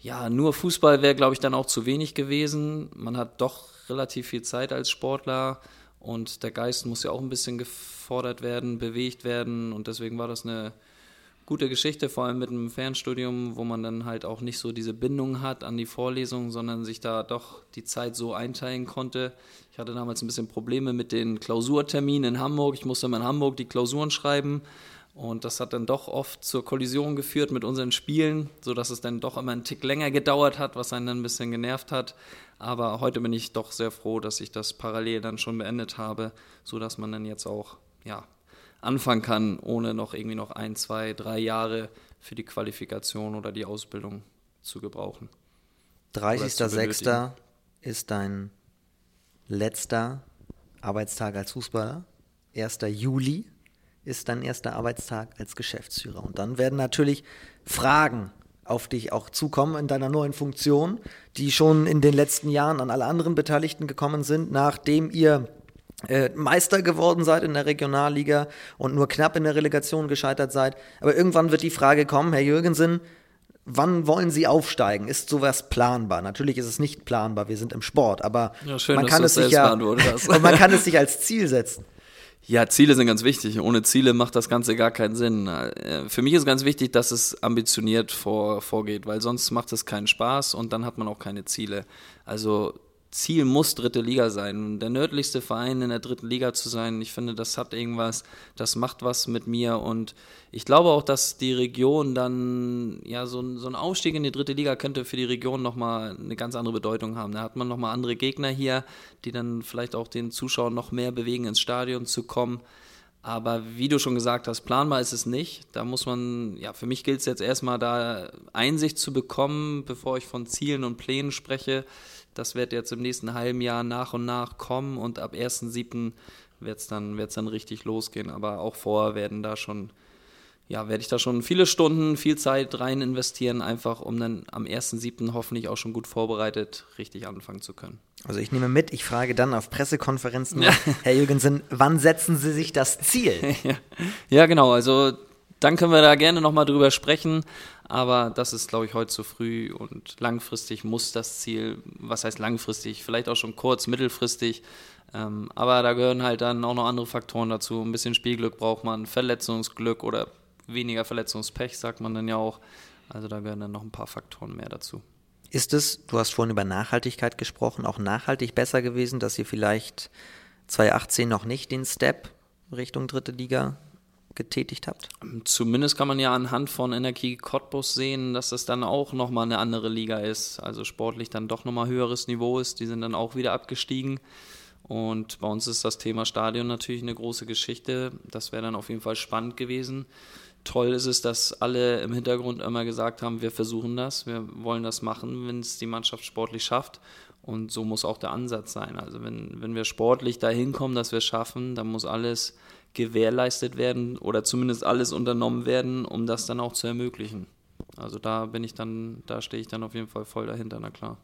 ja, nur Fußball wäre, glaube ich, dann auch zu wenig gewesen. Man hat doch relativ viel Zeit als Sportler und der Geist muss ja auch ein bisschen gefordert werden, bewegt werden und deswegen war das eine gute Geschichte, vor allem mit einem Fernstudium, wo man dann halt auch nicht so diese Bindung hat an die Vorlesungen, sondern sich da doch die Zeit so einteilen konnte. Ich hatte damals ein bisschen Probleme mit den Klausurterminen in Hamburg. Ich musste immer in Hamburg die Klausuren schreiben und das hat dann doch oft zur Kollision geführt mit unseren Spielen, sodass es dann doch immer einen Tick länger gedauert hat, was einen dann ein bisschen genervt hat. Aber heute bin ich doch sehr froh, dass ich das parallel dann schon beendet habe, sodass man dann jetzt auch ja, anfangen kann, ohne noch irgendwie noch ein, zwei, drei Jahre für die Qualifikation oder die Ausbildung zu gebrauchen. 30.06. ist dein letzter Arbeitstag als Fußballer. 1. Juli ist dein erster Arbeitstag als Geschäftsführer. Und dann werden natürlich Fragen auf dich auch zukommen in deiner neuen Funktion, die schon in den letzten Jahren an alle anderen Beteiligten gekommen sind, nachdem ihr äh, Meister geworden seid in der Regionalliga und nur knapp in der Relegation gescheitert seid. Aber irgendwann wird die Frage kommen, Herr Jürgensen, wann wollen Sie aufsteigen? Ist sowas planbar? Natürlich ist es nicht planbar, wir sind im Sport, aber ja, schön, man, kann es sich ja, man kann es sich als Ziel setzen. Ja, Ziele sind ganz wichtig. Ohne Ziele macht das Ganze gar keinen Sinn. Äh, für mich ist ganz wichtig, dass es ambitioniert vor, vorgeht, weil sonst macht es keinen Spaß und dann hat man auch keine Ziele. Also Ziel muss dritte Liga sein. Der nördlichste Verein in der dritten Liga zu sein, ich finde, das hat irgendwas, das macht was mit mir und ich glaube auch, dass die Region dann, ja, so ein, so ein Aufstieg in die dritte Liga könnte für die Region nochmal eine ganz andere Bedeutung haben. Da hat man nochmal andere Gegner hier, die dann vielleicht auch den Zuschauern noch mehr bewegen, ins Stadion zu kommen. Aber wie du schon gesagt hast, planbar ist es nicht. Da muss man, ja, für mich gilt es jetzt erstmal da Einsicht zu bekommen, bevor ich von Zielen und Plänen spreche. Das wird jetzt im nächsten halben Jahr nach und nach kommen und ab 1.7. wird es dann, wird's dann richtig losgehen. Aber auch vorher werden da schon, ja, werde ich da schon viele Stunden, viel Zeit rein investieren, einfach um dann am 1.7. hoffentlich auch schon gut vorbereitet richtig anfangen zu können. Also ich nehme mit, ich frage dann auf Pressekonferenzen, ja. Herr Jürgensen, wann setzen Sie sich das Ziel? ja. ja, genau, also dann können wir da gerne nochmal drüber sprechen. Aber das ist, glaube ich, heute zu früh und langfristig muss das Ziel, was heißt langfristig, vielleicht auch schon kurz, mittelfristig. Ähm, aber da gehören halt dann auch noch andere Faktoren dazu. Ein bisschen Spielglück braucht man, Verletzungsglück oder weniger Verletzungspech, sagt man dann ja auch. Also da gehören dann noch ein paar Faktoren mehr dazu. Ist es, du hast vorhin über Nachhaltigkeit gesprochen, auch nachhaltig besser gewesen, dass ihr vielleicht 2018 noch nicht den Step Richtung dritte Liga getätigt habt? Zumindest kann man ja anhand von Energie Cottbus sehen, dass das dann auch nochmal eine andere Liga ist. Also sportlich dann doch nochmal höheres Niveau ist. Die sind dann auch wieder abgestiegen. Und bei uns ist das Thema Stadion natürlich eine große Geschichte. Das wäre dann auf jeden Fall spannend gewesen. Toll ist es, dass alle im Hintergrund immer gesagt haben, wir versuchen das, wir wollen das machen, wenn es die Mannschaft sportlich schafft. Und so muss auch der Ansatz sein. Also wenn, wenn wir sportlich dahin kommen, dass wir es schaffen, dann muss alles gewährleistet werden oder zumindest alles unternommen werden, um das dann auch zu ermöglichen. Also da bin ich dann, da stehe ich dann auf jeden Fall voll dahinter, na klar.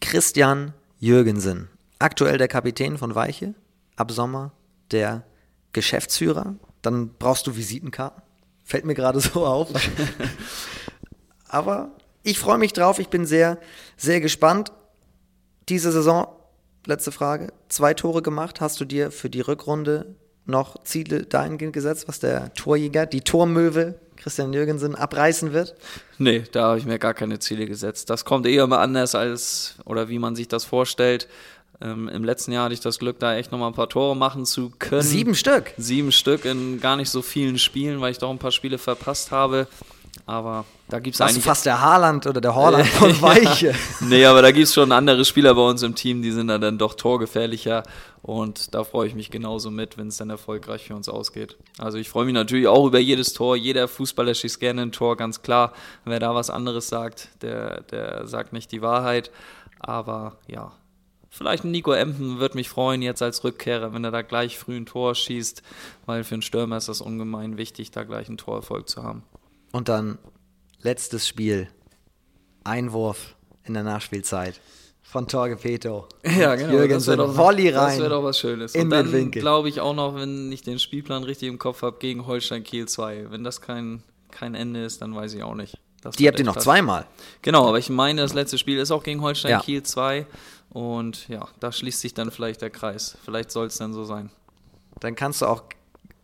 Christian Jürgensen, aktuell der Kapitän von Weiche, ab Sommer der Geschäftsführer. Dann brauchst du Visitenkarten. Fällt mir gerade so auf. Aber ich freue mich drauf. Ich bin sehr, sehr gespannt. Diese Saison, letzte Frage, zwei Tore gemacht. Hast du dir für die Rückrunde noch Ziele dahingehend gesetzt, was der Torjäger, die Tormöwe Christian Jürgensen abreißen wird? Nee, da habe ich mir gar keine Ziele gesetzt. Das kommt eher mal anders als, oder wie man sich das vorstellt. Ähm, Im letzten Jahr hatte ich das Glück, da echt nochmal ein paar Tore machen zu können. Sieben Stück? Sieben Stück in gar nicht so vielen Spielen, weil ich doch ein paar Spiele verpasst habe. Aber da gibt es eigentlich. fast der Haaland oder der Holland von Weiche. nee, aber da gibt es schon andere Spieler bei uns im Team, die sind dann doch torgefährlicher. Und da freue ich mich genauso mit, wenn es dann erfolgreich für uns ausgeht. Also ich freue mich natürlich auch über jedes Tor. Jeder Fußballer schießt gerne ein Tor, ganz klar. Wer da was anderes sagt, der, der sagt nicht die Wahrheit. Aber ja, Vielleicht ein Nico Empen würde mich freuen, jetzt als Rückkehrer, wenn er da gleich früh ein Tor schießt, weil für einen Stürmer ist das ungemein wichtig, da gleich einen Torerfolg zu haben. Und dann letztes Spiel. Einwurf in der Nachspielzeit von Torge Peto. Ja, genau. Jürgensen, das Volley rein. Das wäre doch was Schönes. In Und dann glaube ich auch noch, wenn ich den Spielplan richtig im Kopf habe, gegen Holstein Kiel 2. Wenn das kein, kein Ende ist, dann weiß ich auch nicht. Das Die habt ihr noch krass. zweimal. Genau, aber ich meine, das letzte Spiel ist auch gegen Holstein Ja. Kiel 2. Und ja, da schließt sich dann vielleicht der Kreis. Vielleicht soll es dann so sein. Dann kannst du auch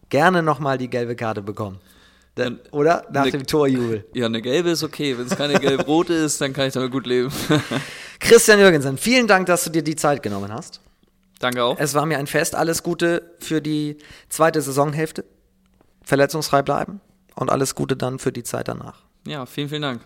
gerne nochmal die gelbe Karte bekommen. Dann, oder? Nach ne- dem Torjubel. Ja, eine gelbe ist okay. Wenn es keine gelb-rote ist, dann kann ich damit gut leben. Christian Jürgensen, vielen Dank, dass du dir die Zeit genommen hast. Danke auch. Es war mir ein Fest. Alles Gute für die zweite Saisonhälfte. Verletzungsfrei bleiben. Und alles Gute dann für die Zeit danach. Ja, vielen, vielen Dank.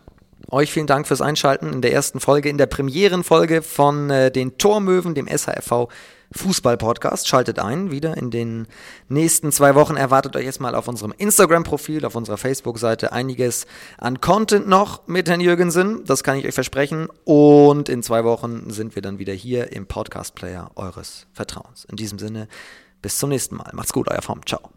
Euch vielen Dank fürs Einschalten in der ersten Folge, in der Premierenfolge von äh, den Tormöwen, dem SHFV Fußball-Podcast. Schaltet ein, wieder in den nächsten zwei Wochen. Erwartet euch erstmal auf unserem Instagram-Profil, auf unserer Facebook-Seite einiges an Content noch mit Herrn Jürgensen. Das kann ich euch versprechen. Und in zwei Wochen sind wir dann wieder hier im Podcast-Player eures Vertrauens. In diesem Sinne, bis zum nächsten Mal. Macht's gut, euer Form. Ciao.